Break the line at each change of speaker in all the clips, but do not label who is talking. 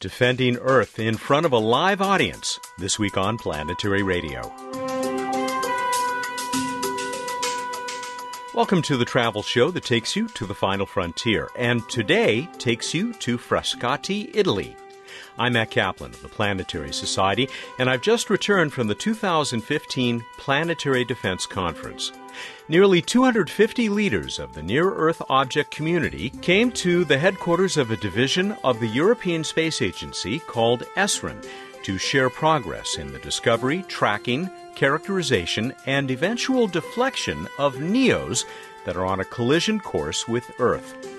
defending Earth in front of a live audience this week on Planetary Radio. Welcome to the travel show that takes you to the final frontier, and today takes you to Frascati, Italy. I'm Matt Kaplan of the Planetary Society, and I've just returned from the 2015 Planetary Defense Conference. Nearly 250 leaders of the near Earth object community came to the headquarters of a division of the European Space Agency called ESRIN to share progress in the discovery, tracking, characterization, and eventual deflection of NEOs that are on a collision course with Earth.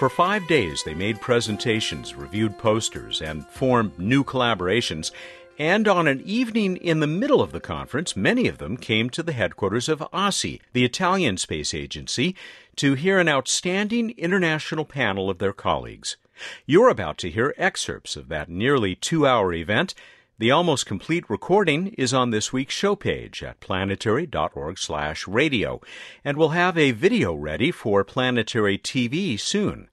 For five days, they made presentations, reviewed posters, and formed new collaborations and on an evening in the middle of the conference, many of them came to the headquarters of ASI, the Italian space agency, to hear an outstanding international panel of their colleagues. You're about to hear excerpts of that nearly two hour event. The almost complete recording is on this week's show page at planetary.org/radio, and we'll have a video ready for Planetary TV soon.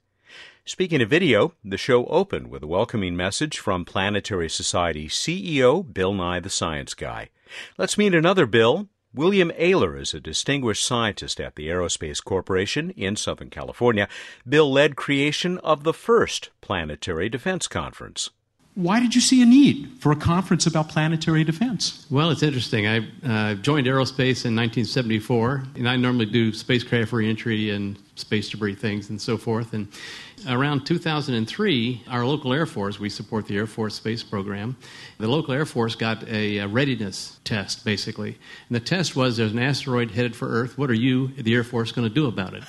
Speaking of video, the show opened with a welcoming message from Planetary Society CEO Bill Nye the Science Guy. Let's meet another Bill. William Ailor is a distinguished scientist at the Aerospace Corporation in Southern California. Bill led creation of the first Planetary Defense Conference.
Why did you see a need for a conference about planetary defense?
Well, it's interesting. I uh, joined aerospace in 1974, and I normally do spacecraft reentry and space debris things and so forth. And around 2003, our local Air Force, we support the Air Force Space Program, the local Air Force got a, a readiness test, basically. And the test was there's an asteroid headed for Earth. What are you, the Air Force, going to do about it?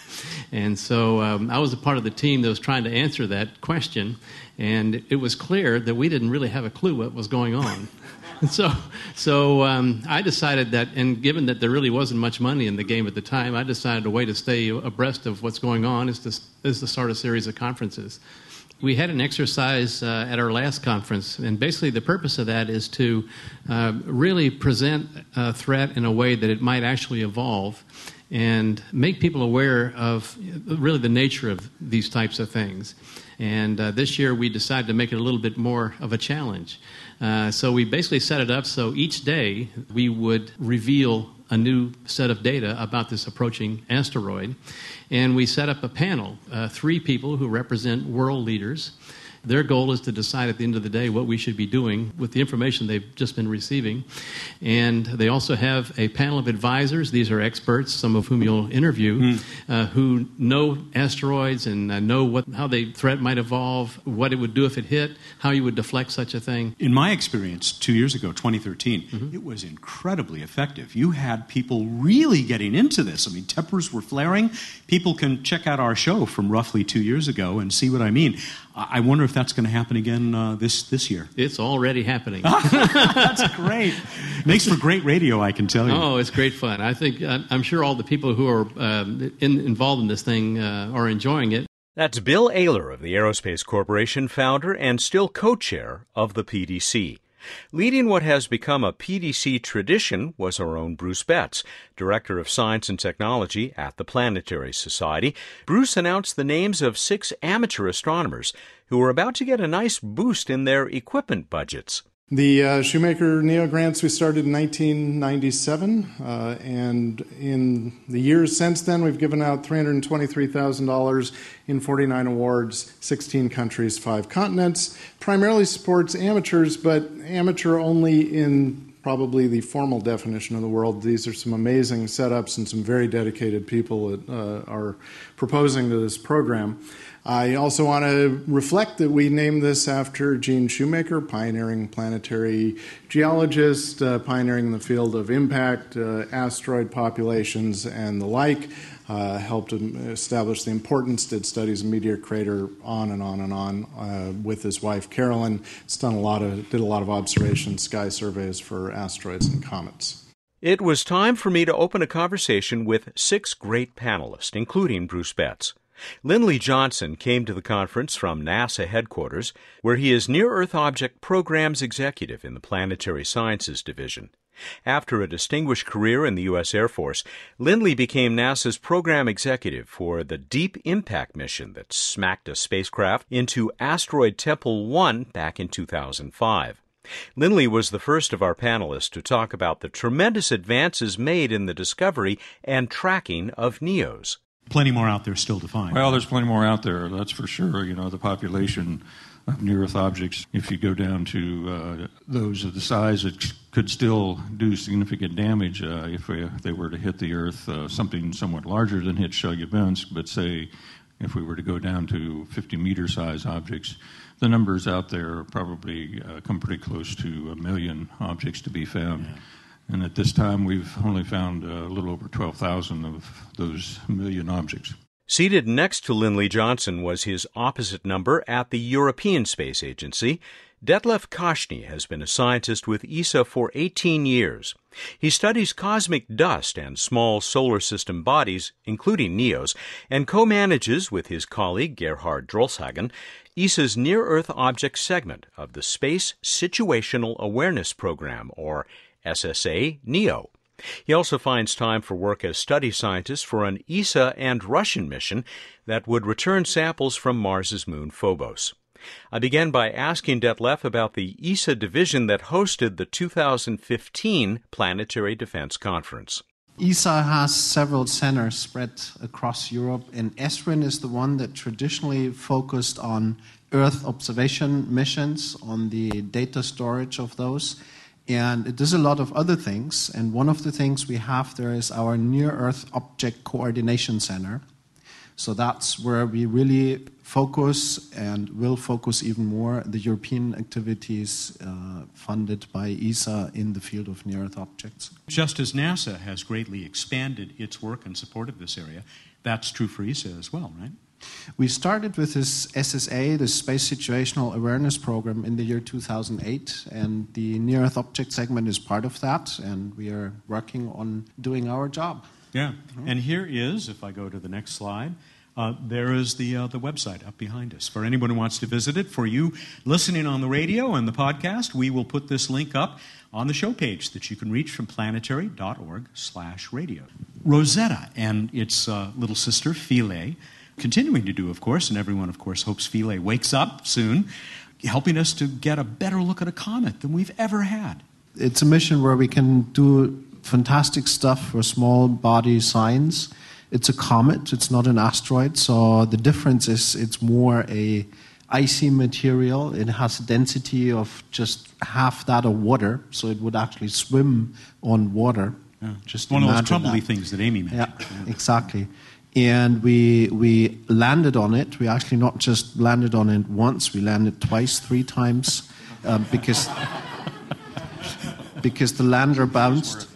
And so um, I was a part of the team that was trying to answer that question. And it was clear that we didn't really have a clue what was going on. so, so um, I decided that, and given that there really wasn't much money in the game at the time, I decided a way to stay abreast of what's going on is to, is to start a series of conferences. We had an exercise uh, at our last conference, and basically the purpose of that is to uh, really present a threat in a way that it might actually evolve and make people aware of really the nature of these types of things. And uh, this year we decided to make it a little bit more of a challenge. Uh, so we basically set it up so each day we would reveal a new set of data about this approaching asteroid. And we set up a panel, uh, three people who represent world leaders their goal is to decide at the end of the day what we should be doing with the information they've just been receiving. And they also have a panel of advisors. These are experts, some of whom you'll interview, mm. uh, who know asteroids and uh, know what, how the threat might evolve, what it would do if it hit, how you would deflect such a thing.
In my experience, two years ago, 2013, mm-hmm. it was incredibly effective. You had people really getting into this. I mean, tempers were flaring. People can check out our show from roughly two years ago and see what I mean. I wonder if that's going to happen again uh, this this year.
It's already happening.
that's great. Makes for great radio, I can tell you.
Oh, it's great fun. I think I'm sure all the people who are um, in, involved in this thing uh, are enjoying it.
That's Bill Ailor of the Aerospace Corporation, founder and still co-chair of the PDC. Leading what has become a PDC tradition was our own Bruce Betts, Director of Science and Technology at the Planetary Society. Bruce announced the names of six amateur astronomers who were about to get a nice boost in their equipment budgets.
The uh, Shoemaker NEO grants we started in 1997, uh, and in the years since then, we've given out $323,000 in 49 awards, 16 countries, five continents. Primarily supports amateurs, but amateur only in probably the formal definition of the world. These are some amazing setups and some very dedicated people that uh, are proposing to this program. I also want to reflect that we named this after Gene Shoemaker, pioneering planetary geologist, uh, pioneering in the field of impact, uh, asteroid populations, and the like. Uh, helped establish the importance, did studies of meteor crater, on and on and on. Uh, with his wife Carolyn, He's done a lot of did a lot of observations, sky surveys for asteroids and comets.
It was time for me to open a conversation with six great panelists, including Bruce Betts. Lindley Johnson came to the conference from NASA headquarters, where he is Near Earth Object Programs Executive in the Planetary Sciences Division. After a distinguished career in the U.S. Air Force, Lindley became NASA's program executive for the Deep Impact mission that smacked a spacecraft into asteroid Tempel 1 back in 2005. Lindley was the first of our panelists to talk about the tremendous advances made in the discovery and tracking of NEOs.
Plenty more out there still to find.
Well, there's plenty more out there, that's for sure. You know, the population of near Earth objects, if you go down to uh, those of the size that could still do significant damage uh, if, they were to hit the Earth, uh, something somewhat larger than hit Chelyabinsk, but say if we were to go down to 50 meter size objects, the numbers out there probably uh, come pretty close to a million objects to be found. Yeah. And at this time, we've only found a little over 12,000 of those million objects.
Seated next to Lindley Johnson was his opposite number at the European Space Agency. Detlef Koschny has been a scientist with ESA for 18 years. He studies cosmic dust and small solar system bodies, including NEOs, and co-manages with his colleague Gerhard Drolshagen ESA's Near Earth Object segment of the Space Situational Awareness Program, or SSA NEO. He also finds time for work as study scientist for an ESA and Russian mission that would return samples from Mars's moon Phobos. I began by asking Detlef about the ESA division that hosted the 2015 Planetary Defense Conference.
ESA has several centers spread across Europe, and ESRIN is the one that traditionally focused on Earth observation missions, on the data storage of those. And it does a lot of other things. And one of the things we have there is our Near Earth Object Coordination Center. So that's where we really focus and will focus even more the European activities uh, funded by ESA in the field of near Earth objects.
Just as NASA has greatly expanded its work in support of this area, that's true for ESA as well, right?
We started with this SSA, the Space Situational Awareness Program, in the year 2008, and the Near Earth Object segment is part of that, and we are working on doing our job.
Yeah. And here is, if I go to the next slide, uh, there is the, uh, the website up behind us. For anyone who wants to visit it, for you listening on the radio and the podcast, we will put this link up on the show page that you can reach from planetary.org slash radio. Rosetta and its uh, little sister, Philae, continuing to do, of course, and everyone, of course, hopes Philae wakes up soon, helping us to get a better look at a comet than we've ever had.
It's a mission where we can do fantastic stuff for small body science. It's a comet, it's not an asteroid, so the difference is it's more a icy material. It has a density of just half that of water, so it would actually swim on water.
Yeah. Just one of those troubly things that Amy mentioned.
Yeah, yeah, exactly. And we we landed on it. We actually not just landed on it once. We landed twice, three times, um, because because the lander bounced.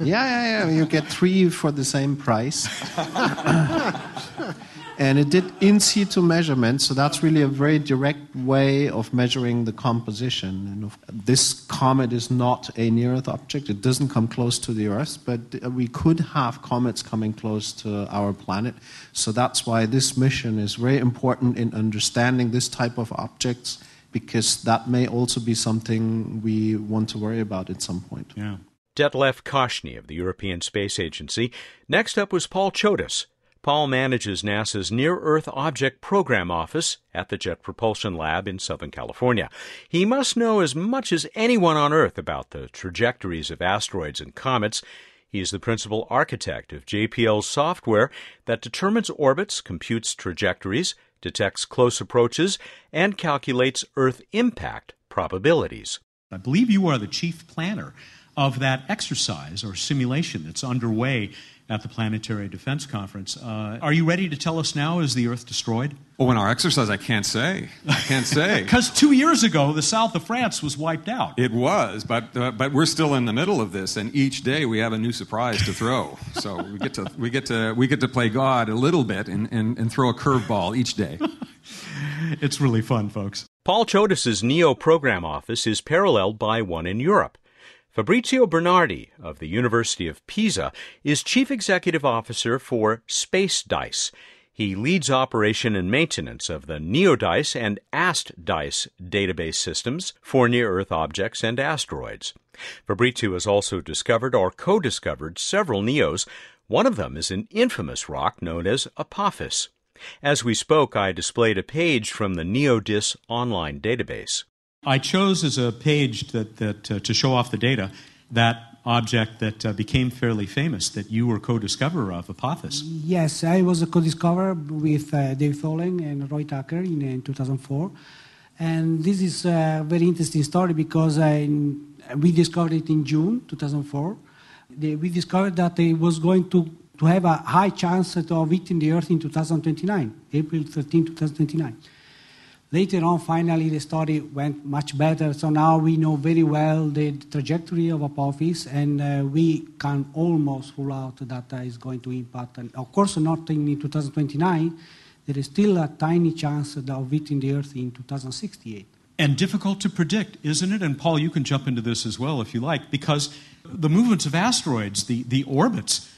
Yeah, yeah, yeah. You get three for the same price. and it did in situ measurements, so that's really a very direct way of measuring the composition. And this comet is not a near Earth object, it doesn't come close to the Earth, but we could have comets coming close to our planet. So that's why this mission is very important in understanding this type of objects, because that may also be something we want to worry about at some point.
Yeah.
Detlef Koschny of the European Space Agency. Next up was Paul Chodas. Paul manages NASA's Near Earth Object Program Office at the Jet Propulsion Lab in Southern California. He must know as much as anyone on Earth about the trajectories of asteroids and comets. He is the principal architect of JPL's software that determines orbits, computes trajectories, detects close approaches, and calculates Earth impact probabilities.
I believe you are the chief planner of that exercise or simulation that's underway at the Planetary Defense Conference. Uh, are you ready to tell us now? Is the Earth destroyed?
Well, in our exercise, I can't say. I can't say.
Because two years ago, the south of France was wiped out.
It was, but uh, but we're still in the middle of this, and each day we have a new surprise to throw. so we get to we get to we get to play God a little bit and and, and throw a curveball each day.
it's really fun, folks.
Paul Chodas's NEO program office is paralleled by one in Europe. Fabrizio Bernardi of the University of Pisa is Chief Executive Officer for SpaceDyS. He leads operation and maintenance of the NEODyS and AstDyS database systems for near Earth objects and asteroids. Fabrizio has also discovered or co discovered several NEOs. One of them is an infamous rock known as Apophis. As we spoke, I displayed a page from the NEODyS online database.
I chose as a page that, that uh, to show off the data that object that uh, became fairly famous that you were co-discoverer of, Apophis.
Yes, I was a co-discoverer with uh, Dave Tholen and Roy Tucker in, in 2004. And this is a very interesting story because I, we discovered it in June 2004. We discovered that it was going to, to have a high chance of hitting the Earth in 2029, April 13, 2029. Later on, finally, the story went much better. So now we know very well the trajectory of Apophis, and uh, we can almost rule out that uh, is going to impact. And of course, not in 2029. There is still a tiny chance of hitting the Earth in 2068.
And difficult to predict, isn't it? And Paul, you can jump into this as well if you like, because the movements of asteroids, the, the orbits,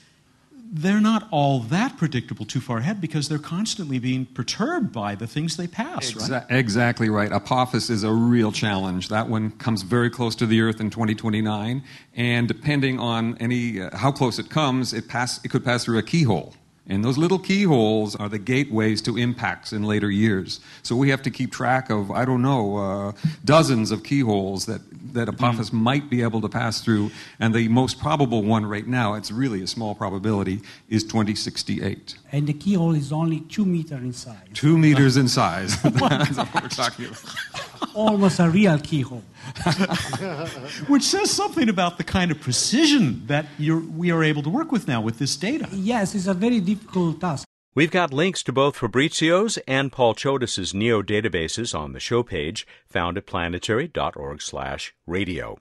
they're not all that predictable too far ahead because they're constantly being perturbed by the things they pass, Exa- right?
Exactly right. Apophis is a real challenge. That one comes very close to the Earth in 2029, and depending on any uh, how close it comes, it pass it could pass through a keyhole. And those little keyholes are the gateways to impacts in later years. So we have to keep track of, I don't know, uh, dozens of keyholes that, that Apophis mm. might be able to pass through. And the most probable one right now, it's really a small probability, is 2068.
And the keyhole is only two meters in size.
Two meters in size. That's what we're talking about.
Almost a real keyhole.
Which says something about the kind of precision that we are able to work with now with this data.
Yes, it's a very difficult task.
We've got links to both Fabrizio's and Paul Chodas' NEO databases on the show page found at planetary.org slash radio.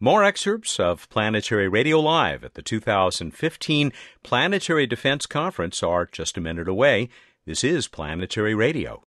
More excerpts of Planetary Radio Live at the 2015 Planetary Defense Conference are just a minute away. This is Planetary Radio.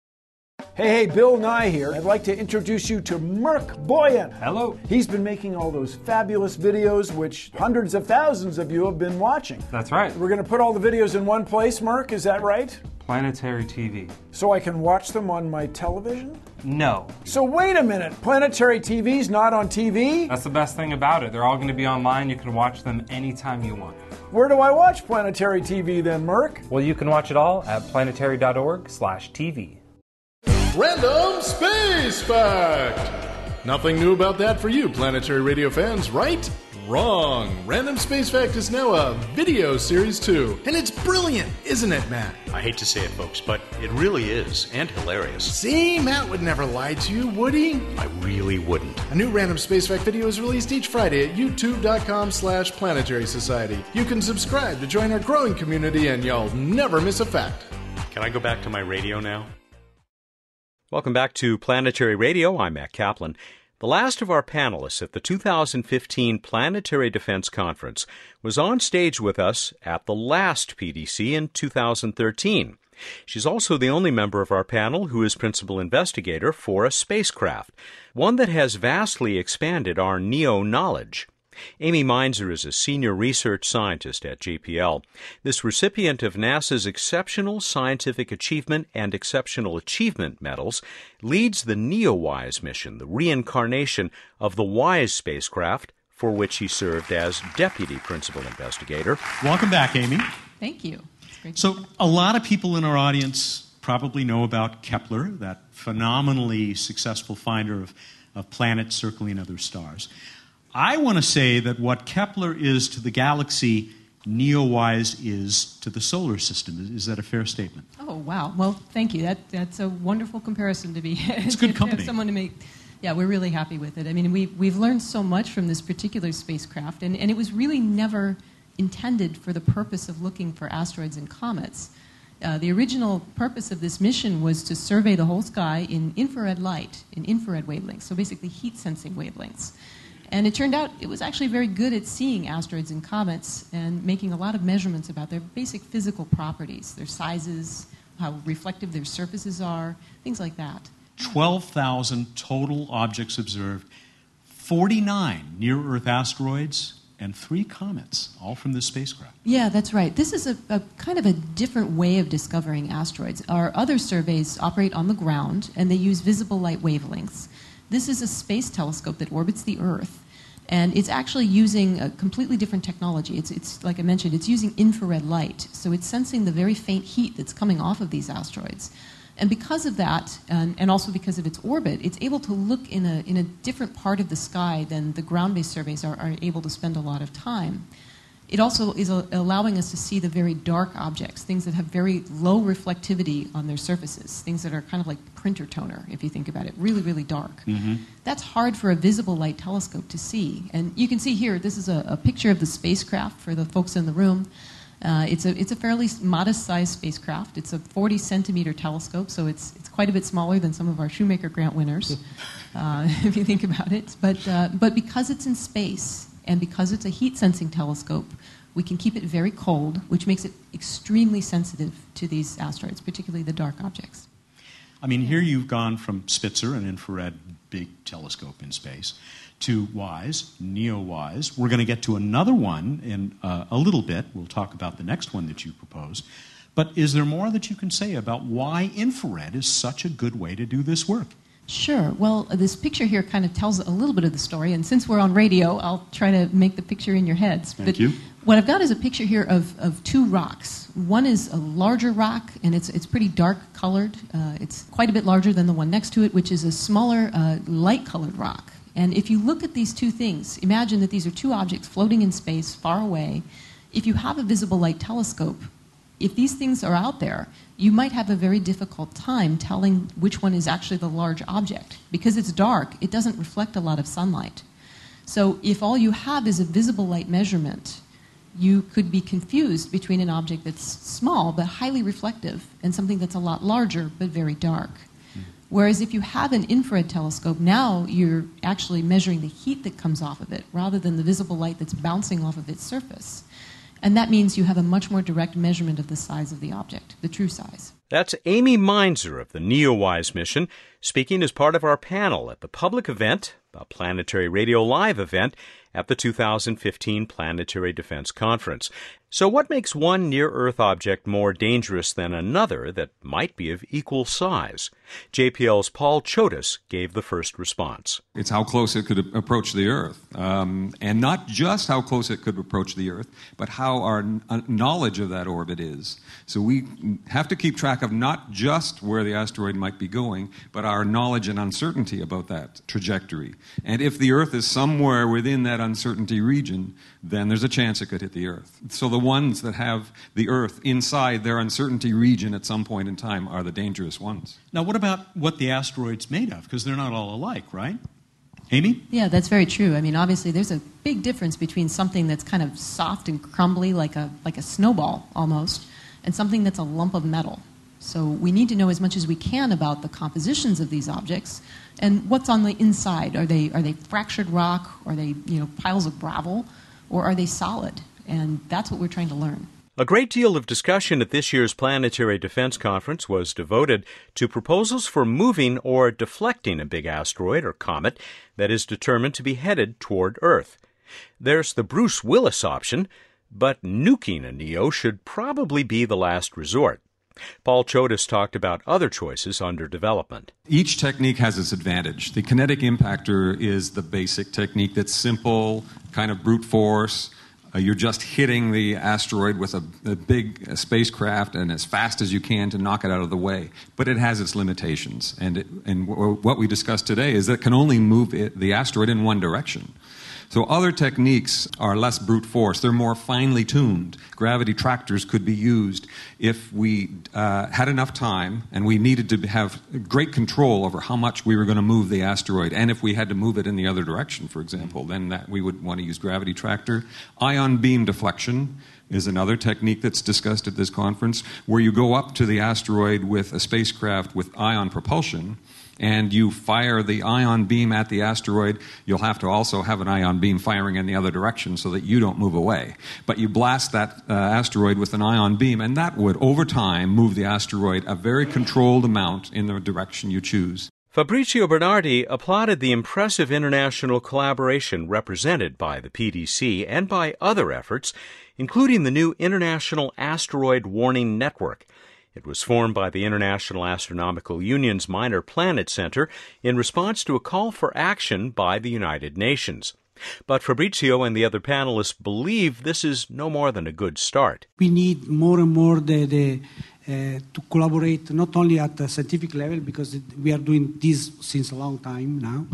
Hey, hey, Bill Nye here. I'd like to introduce you to Merc Boyan.
Hello.
He's been making all those fabulous videos, which hundreds of thousands of you have been watching.
That's right.
We're going to put all the videos in one place, Merc, is that right?
Planetary TV.
So I can watch them on my television?
No.
So wait a minute, Planetary TV's not on TV?
That's the best thing about it. They're all going to be online. You can watch them anytime you want.
Where do I watch Planetary TV then, Merc?
Well, you can watch it all at planetary.org/tv.
Random Space Fact! Nothing new about that for you, Planetary Radio fans, right? Wrong. Random Space Fact is now a video series too. And it's brilliant, isn't it, Matt?
I hate to say it, folks, but it really is, and hilarious.
See, Matt would never lie to you, would he?
I really wouldn't.
A new Random Space Fact video is released each Friday at youtube.com slash planetary society. You can subscribe to join our growing community and you'll never miss a fact.
Can I go back to my radio now? Welcome back to Planetary Radio. I'm Matt Kaplan. The last of our panelists at the 2015 Planetary Defense Conference was on stage with us at the last PDC in 2013. She's also the only member of our panel who is principal investigator for a spacecraft, one that has vastly expanded our NEO knowledge. Amy Mainzer is a senior research scientist at JPL. This recipient of NASA's Exceptional Scientific Achievement and Exceptional Achievement medals leads the NEOWISE mission, the reincarnation of the WISE spacecraft, for which he served as deputy principal investigator.
Welcome back, Amy.
Thank you.
So, a lot of people in our audience probably know about Kepler, that phenomenally successful finder of, of planets circling other stars. I want to say that what Kepler is to the galaxy, NEOWISE is to the solar system. Is that a fair statement?
Oh, wow. Well, thank you. That, that's a wonderful comparison to be.
It's good company.
someone to make. Yeah, we're really happy with it. I mean, we've, we've learned so much from this particular spacecraft, and, and it was really never intended for the purpose of looking for asteroids and comets. Uh, the original purpose of this mission was to survey the whole sky in infrared light, in infrared wavelengths, so basically heat sensing wavelengths. And it turned out it was actually very good at seeing asteroids and comets and making a lot of measurements about their basic physical properties, their sizes, how reflective their surfaces are, things like that.
12,000 total objects observed, 49 near Earth asteroids, and three comets, all from this spacecraft.
Yeah, that's right. This is a, a, kind of a different way of discovering asteroids. Our other surveys operate on the ground and they use visible light wavelengths. This is a space telescope that orbits the Earth. And it's actually using a completely different technology. It's, it's, like I mentioned, it's using infrared light. So it's sensing the very faint heat that's coming off of these asteroids. And because of that, and, and, also because of its orbit, it's able to look in a, in a different part of the sky than the ground based surveys are, are, able to spend a lot of time. It also is a, allowing us to see the very dark objects, things that have very low reflectivity on their surfaces, things that are kind of like printer toner, if you think about it, really, really dark. Mm-hmm. That's hard for a visible light telescope to see. And you can see here, this is a, a picture of the spacecraft for the folks in the room. Uh, it's, a, it's a fairly modest sized spacecraft. It's a 40 centimeter telescope, so it's, it's quite a bit smaller than some of our Shoemaker grant winners, uh, if you think about it. But, uh, but because it's in space and because it's a heat sensing telescope, we can keep it very cold, which makes it extremely sensitive to these asteroids, particularly the dark objects.
I mean, here you've gone from Spitzer, an infrared big telescope in space, to WISE, NEOWISE. We're going to get to another one in uh, a little bit. We'll talk about the next one that you propose. But is there more that you can say about why infrared is such a good way to do this work?
Sure. Well, this picture here kind of tells a little bit of the story, and since we're on radio, I'll try to make the picture in your heads.
Thank
but
you.
What I've got is a picture here of, of two rocks. One is a larger rock, and it's, it's pretty dark colored. Uh, it's quite a bit larger than the one next to it, which is a smaller, uh, light colored rock. And if you look at these two things, imagine that these are two objects floating in space far away. If you have a visible light telescope, if these things are out there, you might have a very difficult time telling which one is actually the large object. Because it's dark, it doesn't reflect a lot of sunlight. So if all you have is a visible light measurement, you could be confused between an object that's small but highly reflective and something that's a lot larger but very dark. Whereas if you have an infrared telescope, now you're actually measuring the heat that comes off of it rather than the visible light that's bouncing off of its surface. And that means you have a much more direct measurement of the size of the object, the true size.
That's Amy Mainzer of the NEOWISE mission speaking as part of our panel at the public event, a Planetary Radio Live event at the 2015 Planetary Defense Conference. So, what makes one near Earth object more dangerous than another that might be of equal size? JPL's Paul Chodas gave the first response.
It's how close it could approach the Earth. Um, and not just how close it could approach the Earth, but how our uh, knowledge of that orbit is. So, we have to keep track of not just where the asteroid might be going, but our knowledge and uncertainty about that trajectory. And if the Earth is somewhere within that uncertainty region, then there's a chance it could hit the Earth. So, the the ones that have the Earth inside their uncertainty region at some point in time are the dangerous ones.
Now, what about what the asteroid's made of? Because they're not all alike, right? Amy?
Yeah, that's very true. I mean, obviously, there's a big difference between something that's kind of soft and crumbly, like a, like a snowball almost, and something that's a lump of metal. So we need to know as much as we can about the compositions of these objects and what's on the inside. Are they, are they fractured rock? Are they you know, piles of gravel? Or are they solid? And that's what we're trying to learn.
A great deal of discussion at this year's Planetary Defense Conference was devoted to proposals for moving or deflecting a big asteroid or comet that is determined to be headed toward Earth. There's the Bruce Willis option, but nuking a NEO should probably be the last resort. Paul Chodas talked about other choices under development.
Each technique has its advantage. The kinetic impactor is the basic technique that's simple, kind of brute force uh, you're just hitting the asteroid with a, a big uh, spacecraft and as fast as you can to knock it out of the way. But it has its limitations. And, it, and w- what we discussed today is that it can only move it, the asteroid in one direction. So other techniques are less brute force. They're more finely tuned. Gravity tractors could be used if we uh, had enough time and we needed to have great control over how much we were going to move the asteroid. And if we had to move it in the other direction, for example, then that we would want to use gravity tractor. Ion beam deflection is another technique that's discussed at this conference, where you go up to the asteroid with a spacecraft with ion propulsion and you fire the ion beam at the asteroid, you'll have to also have an ion beam firing in the other direction so that you don't move away. But you blast that uh, asteroid with an ion beam, and that would, over time, move the asteroid a very controlled amount in the direction you choose.
Fabrizio Bernardi applauded the impressive international collaboration represented by the PDC and by other efforts, including the new International Asteroid Warning Network. It was formed by the International Astronomical Union's Minor Planet Center in response to a call for action by the United Nations. But Fabrizio and the other panelists believe this is no more than a good start.
We need more and more the, the uh, to collaborate not only at the scientific level because we are doing this since a long time now,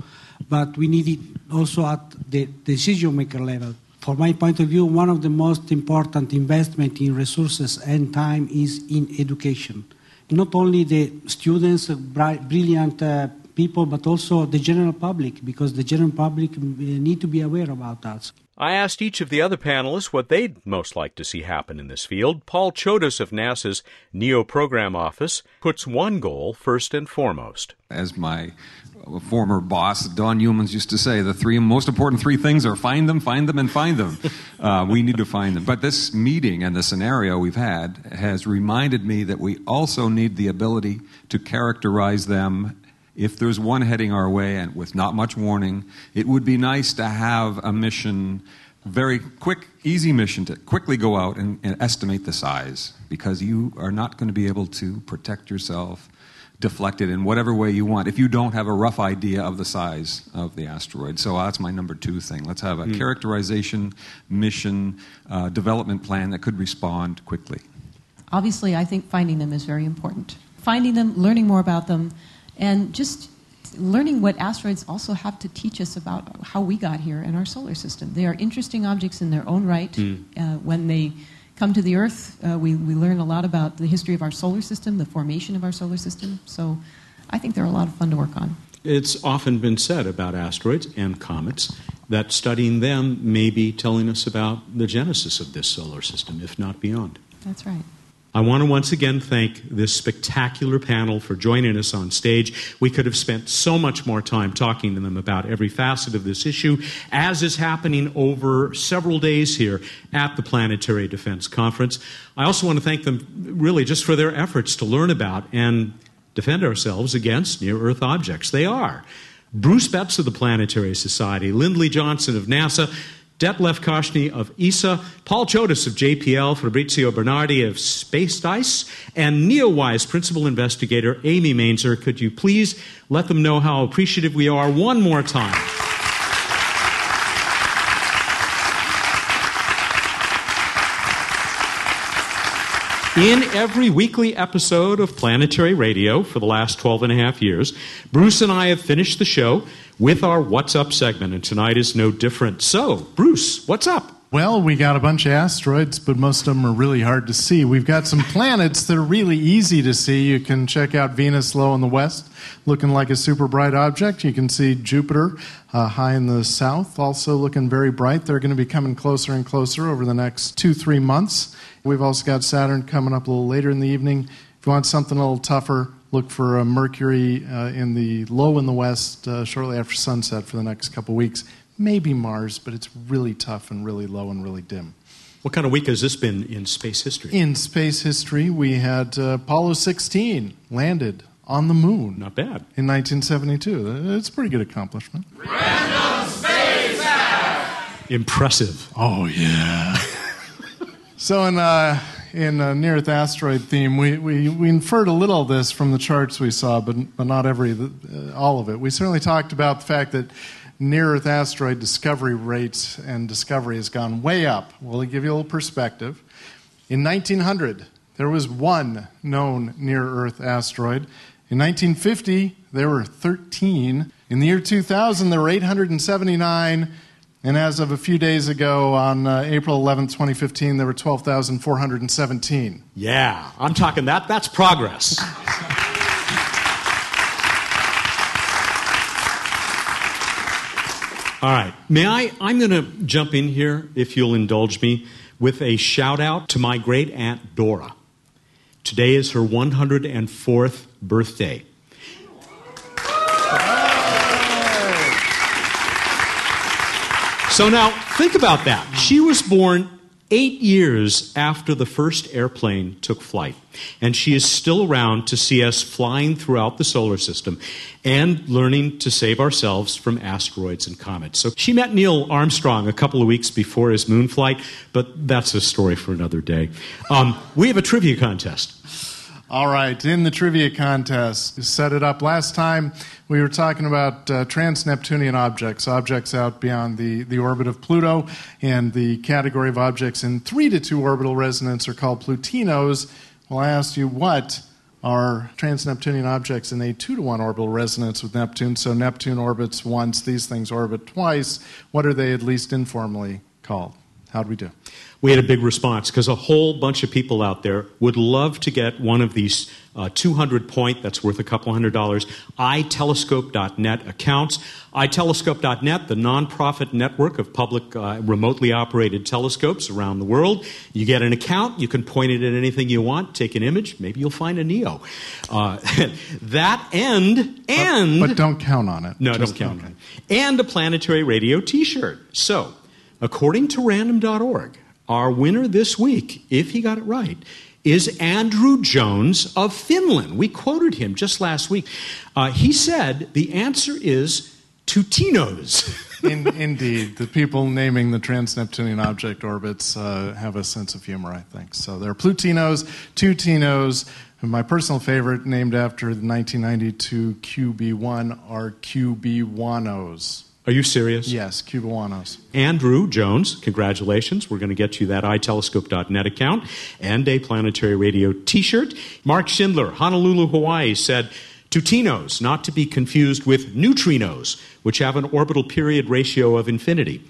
but we need it also at the decision maker level. From my point of view, one of the most important investment in resources and time is in education. Not only the students, brilliant uh, people, but also the general public, because the general public uh, need to be aware about that.
I asked each of the other panelists what they'd most like to see happen in this field. Paul Chodas of NASA's NEO program office puts one goal first and foremost.
As my former boss, Don Yeomans, used to say, the three most important three things are find them, find them, and find them. uh, we need to find them. But this meeting and the scenario we've had has reminded me that we also need the ability to characterize them if there's one heading our way and with not much warning, it would be nice to have a mission, very quick, easy mission to quickly go out and, and estimate the size because you are not going to be able to protect yourself, deflect it in whatever way you want if you don't have a rough idea of the size of the asteroid. So that's my number two thing. Let's have a mm. characterization, mission, uh, development plan that could respond quickly.
Obviously, I think finding them is very important. Finding them, learning more about them, and just learning what asteroids also have to teach us about how we got here in our solar system. They are interesting objects in their own right. Mm. Uh, when they come to the Earth, uh, we, we learn a lot about the history of our solar system, the formation of our solar system. So I think they're a lot of fun to work on.
It's often been said about asteroids and comets that studying them may be telling us about the genesis of this solar system, if not beyond.
That's right.
I want to once again thank this spectacular panel for joining us on stage. We could have spent so much more time talking to them about every facet of this issue, as is happening over several days here at the Planetary Defense Conference. I also want to thank them really just for their efforts to learn about and defend ourselves against near Earth objects. They are. Bruce Betts of the Planetary Society, Lindley Johnson of NASA, Detlef Koschny of ESA, Paul Chodas of JPL, Fabrizio Bernardi of SpaceDyS, and NEOWISE principal investigator Amy Mainzer. Could you please let them know how appreciative we are one more time? In every weekly episode of Planetary Radio for the last 12 and a half years, Bruce and I have finished the show with our What's Up segment, and tonight is no different. So, Bruce, what's up?
Well, we got a bunch of asteroids, but most of them are really hard to see. We've got some planets that are really easy to see. You can check out Venus low in the west, looking like a super bright object. You can see Jupiter uh, high in the south, also looking very bright. They're going to be coming closer and closer over the next two, three months. We've also got Saturn coming up a little later in the evening. If you want something a little tougher, look for uh, Mercury uh, in the low in the west uh, shortly after sunset for the next couple weeks maybe Mars, but it's really tough and really low and really dim.
What kind of week has this been in space history?
In space history, we had uh, Apollo 16 landed on the moon.
Not bad.
In 1972. It's a pretty good accomplishment.
Random Space Fact!
Impressive.
Oh, yeah. so, in, uh, in uh, near Earth asteroid theme, we, we, we inferred a little of this from the charts we saw, but, but not every, uh, all of it. We certainly talked about the fact that near Earth asteroid discovery rates and discovery has gone way up. We'll give you a little perspective. In 1900, there was one known near Earth asteroid. In 1950, there were 13. In the year 2000, there were 879. And as of a few days ago, on uh, April 11, 2015, there were 12,417.
Yeah, I'm talking that. That's progress. All right. May I? I'm going to jump in here, if you'll indulge me, with a shout out to my great aunt Dora. Today is her 104th birthday. So now, think about that. She was born
eight years after the first airplane took flight. And she is still around to see us flying throughout the solar system and learning to save ourselves from asteroids and comets. So she met Neil Armstrong a couple of weeks before his moon flight, but that's a story for another day. Um, we have a trivia contest.
All right, in the trivia contest, set it up. Last time we were talking about uh, trans Neptunian objects, objects out beyond the, the orbit of Pluto, and the category of objects in 3 to 2 orbital resonance are called Plutinos. Well, I asked you what are trans Neptunian objects in a 2 to 1 orbital resonance with Neptune. So Neptune orbits once, these things orbit twice. What are they at least informally called? How'd we do?
We had a big response because a whole bunch of people out there would love to get one of these uh, 200 point, that's worth a couple hundred dollars, itelescope.net accounts. itelescope.net, the nonprofit network of public uh, remotely operated telescopes around the world. You get an account, you can point it at anything you want, take an image, maybe you'll find a NEO. Uh, that and, and.
But, but, don't count on it.
No, Just, don't count on it. And a planetary radio t shirt. So, according to random.org, our winner this week, if he got it right, is Andrew Jones of Finland. We quoted him just last week. Uh, he said the answer is Twotinos.
In, indeed, the people naming the trans Neptunian object orbits uh, have a sense of humor, I think. So there are Plutinos, Twotinos. My personal favorite, named after the 1992 QB1, are QB1Os.
Are you serious?
Yes, Cubewanos.
Andrew Jones, congratulations. We're going to get you that itelescope.net account and a planetary radio t shirt. Mark Schindler, Honolulu, Hawaii, said, Twotinos, not to be confused with neutrinos, which have an orbital period ratio of infinity.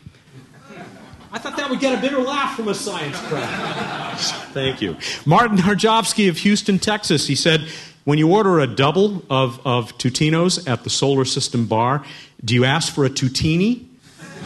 I thought that would get a bigger laugh from a science crowd. Thank you. Martin Harjovsky of Houston, Texas, he said, when you order a double of, of Twotinos at the solar system bar, do you ask for a Tutini?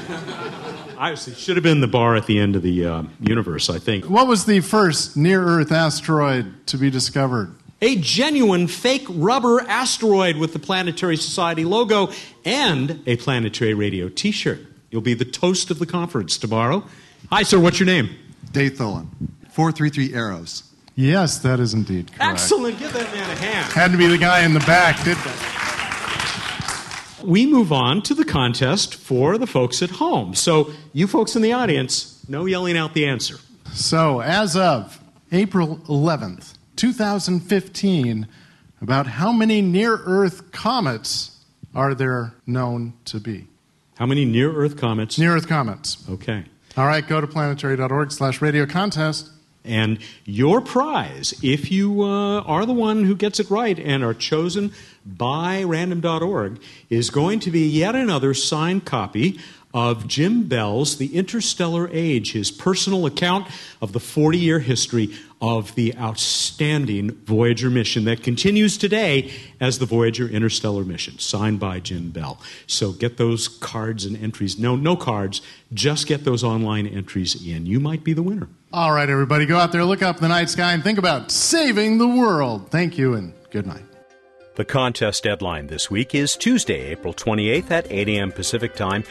I should have been the bar at the end of the uh, universe, I think.
What was the first near Earth asteroid to be discovered?
A genuine fake rubber asteroid with the Planetary Society logo and a Planetary Radio t shirt. You'll be the toast of the conference tomorrow. Hi, sir, what's your name?
Dave Tholen. 433 Eros.
Yes, that is indeed correct.
Excellent. Give that man a hand.
Had to be the guy in the back, didn't it?
we move on to the contest for the folks at home. So, you folks in the audience, no yelling out the answer.
So, as of April 11th, 2015, about how many near Earth comets are there known to be?
How many near Earth comets?
Near Earth comets.
Okay.
All right, go to planetary.org slash radio contest.
And your prize, if you uh, are the one who gets it right and are chosen by random.org, is going to be yet another signed copy of Jim Bell's The Interstellar Age, his personal account of the 40 year history of the outstanding Voyager mission that continues today as the Voyager Interstellar Mission, signed by Jim Bell. So get those cards and entries. No, no cards, just get those online entries in. You might be the winner.
All right, everybody, go out there, look up the night sky, and think about saving the world. Thank you, and good night.
The contest deadline this week is Tuesday, April 28th at 8 a.m. Pacific Time.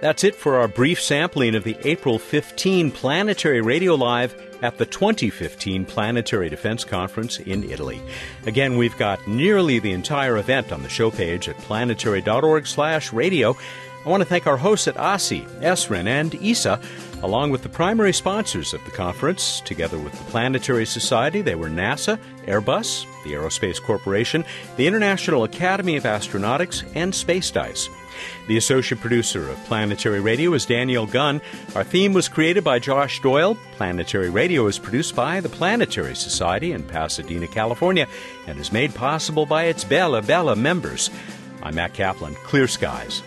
That's it for our brief sampling of the April 15 Planetary Radio Live at the 2015 Planetary Defense Conference in Italy. Again, we've got nearly the entire event on the show page at planetary.org/radio. I want to thank our hosts at ASI, ESRIN, and ESA, along with the primary sponsors of the conference. Together with the Planetary Society, they were NASA, Airbus, the Aerospace Corporation, the International Academy of Astronautics, and SpaceDyS. The associate producer of Planetary Radio is Daniel Gunn. Our theme was created by Josh Doyle. Planetary Radio is produced by the Planetary Society in Pasadena, California, and is made possible by its Bella Bella members. I'm Matt Kaplan. Clear skies.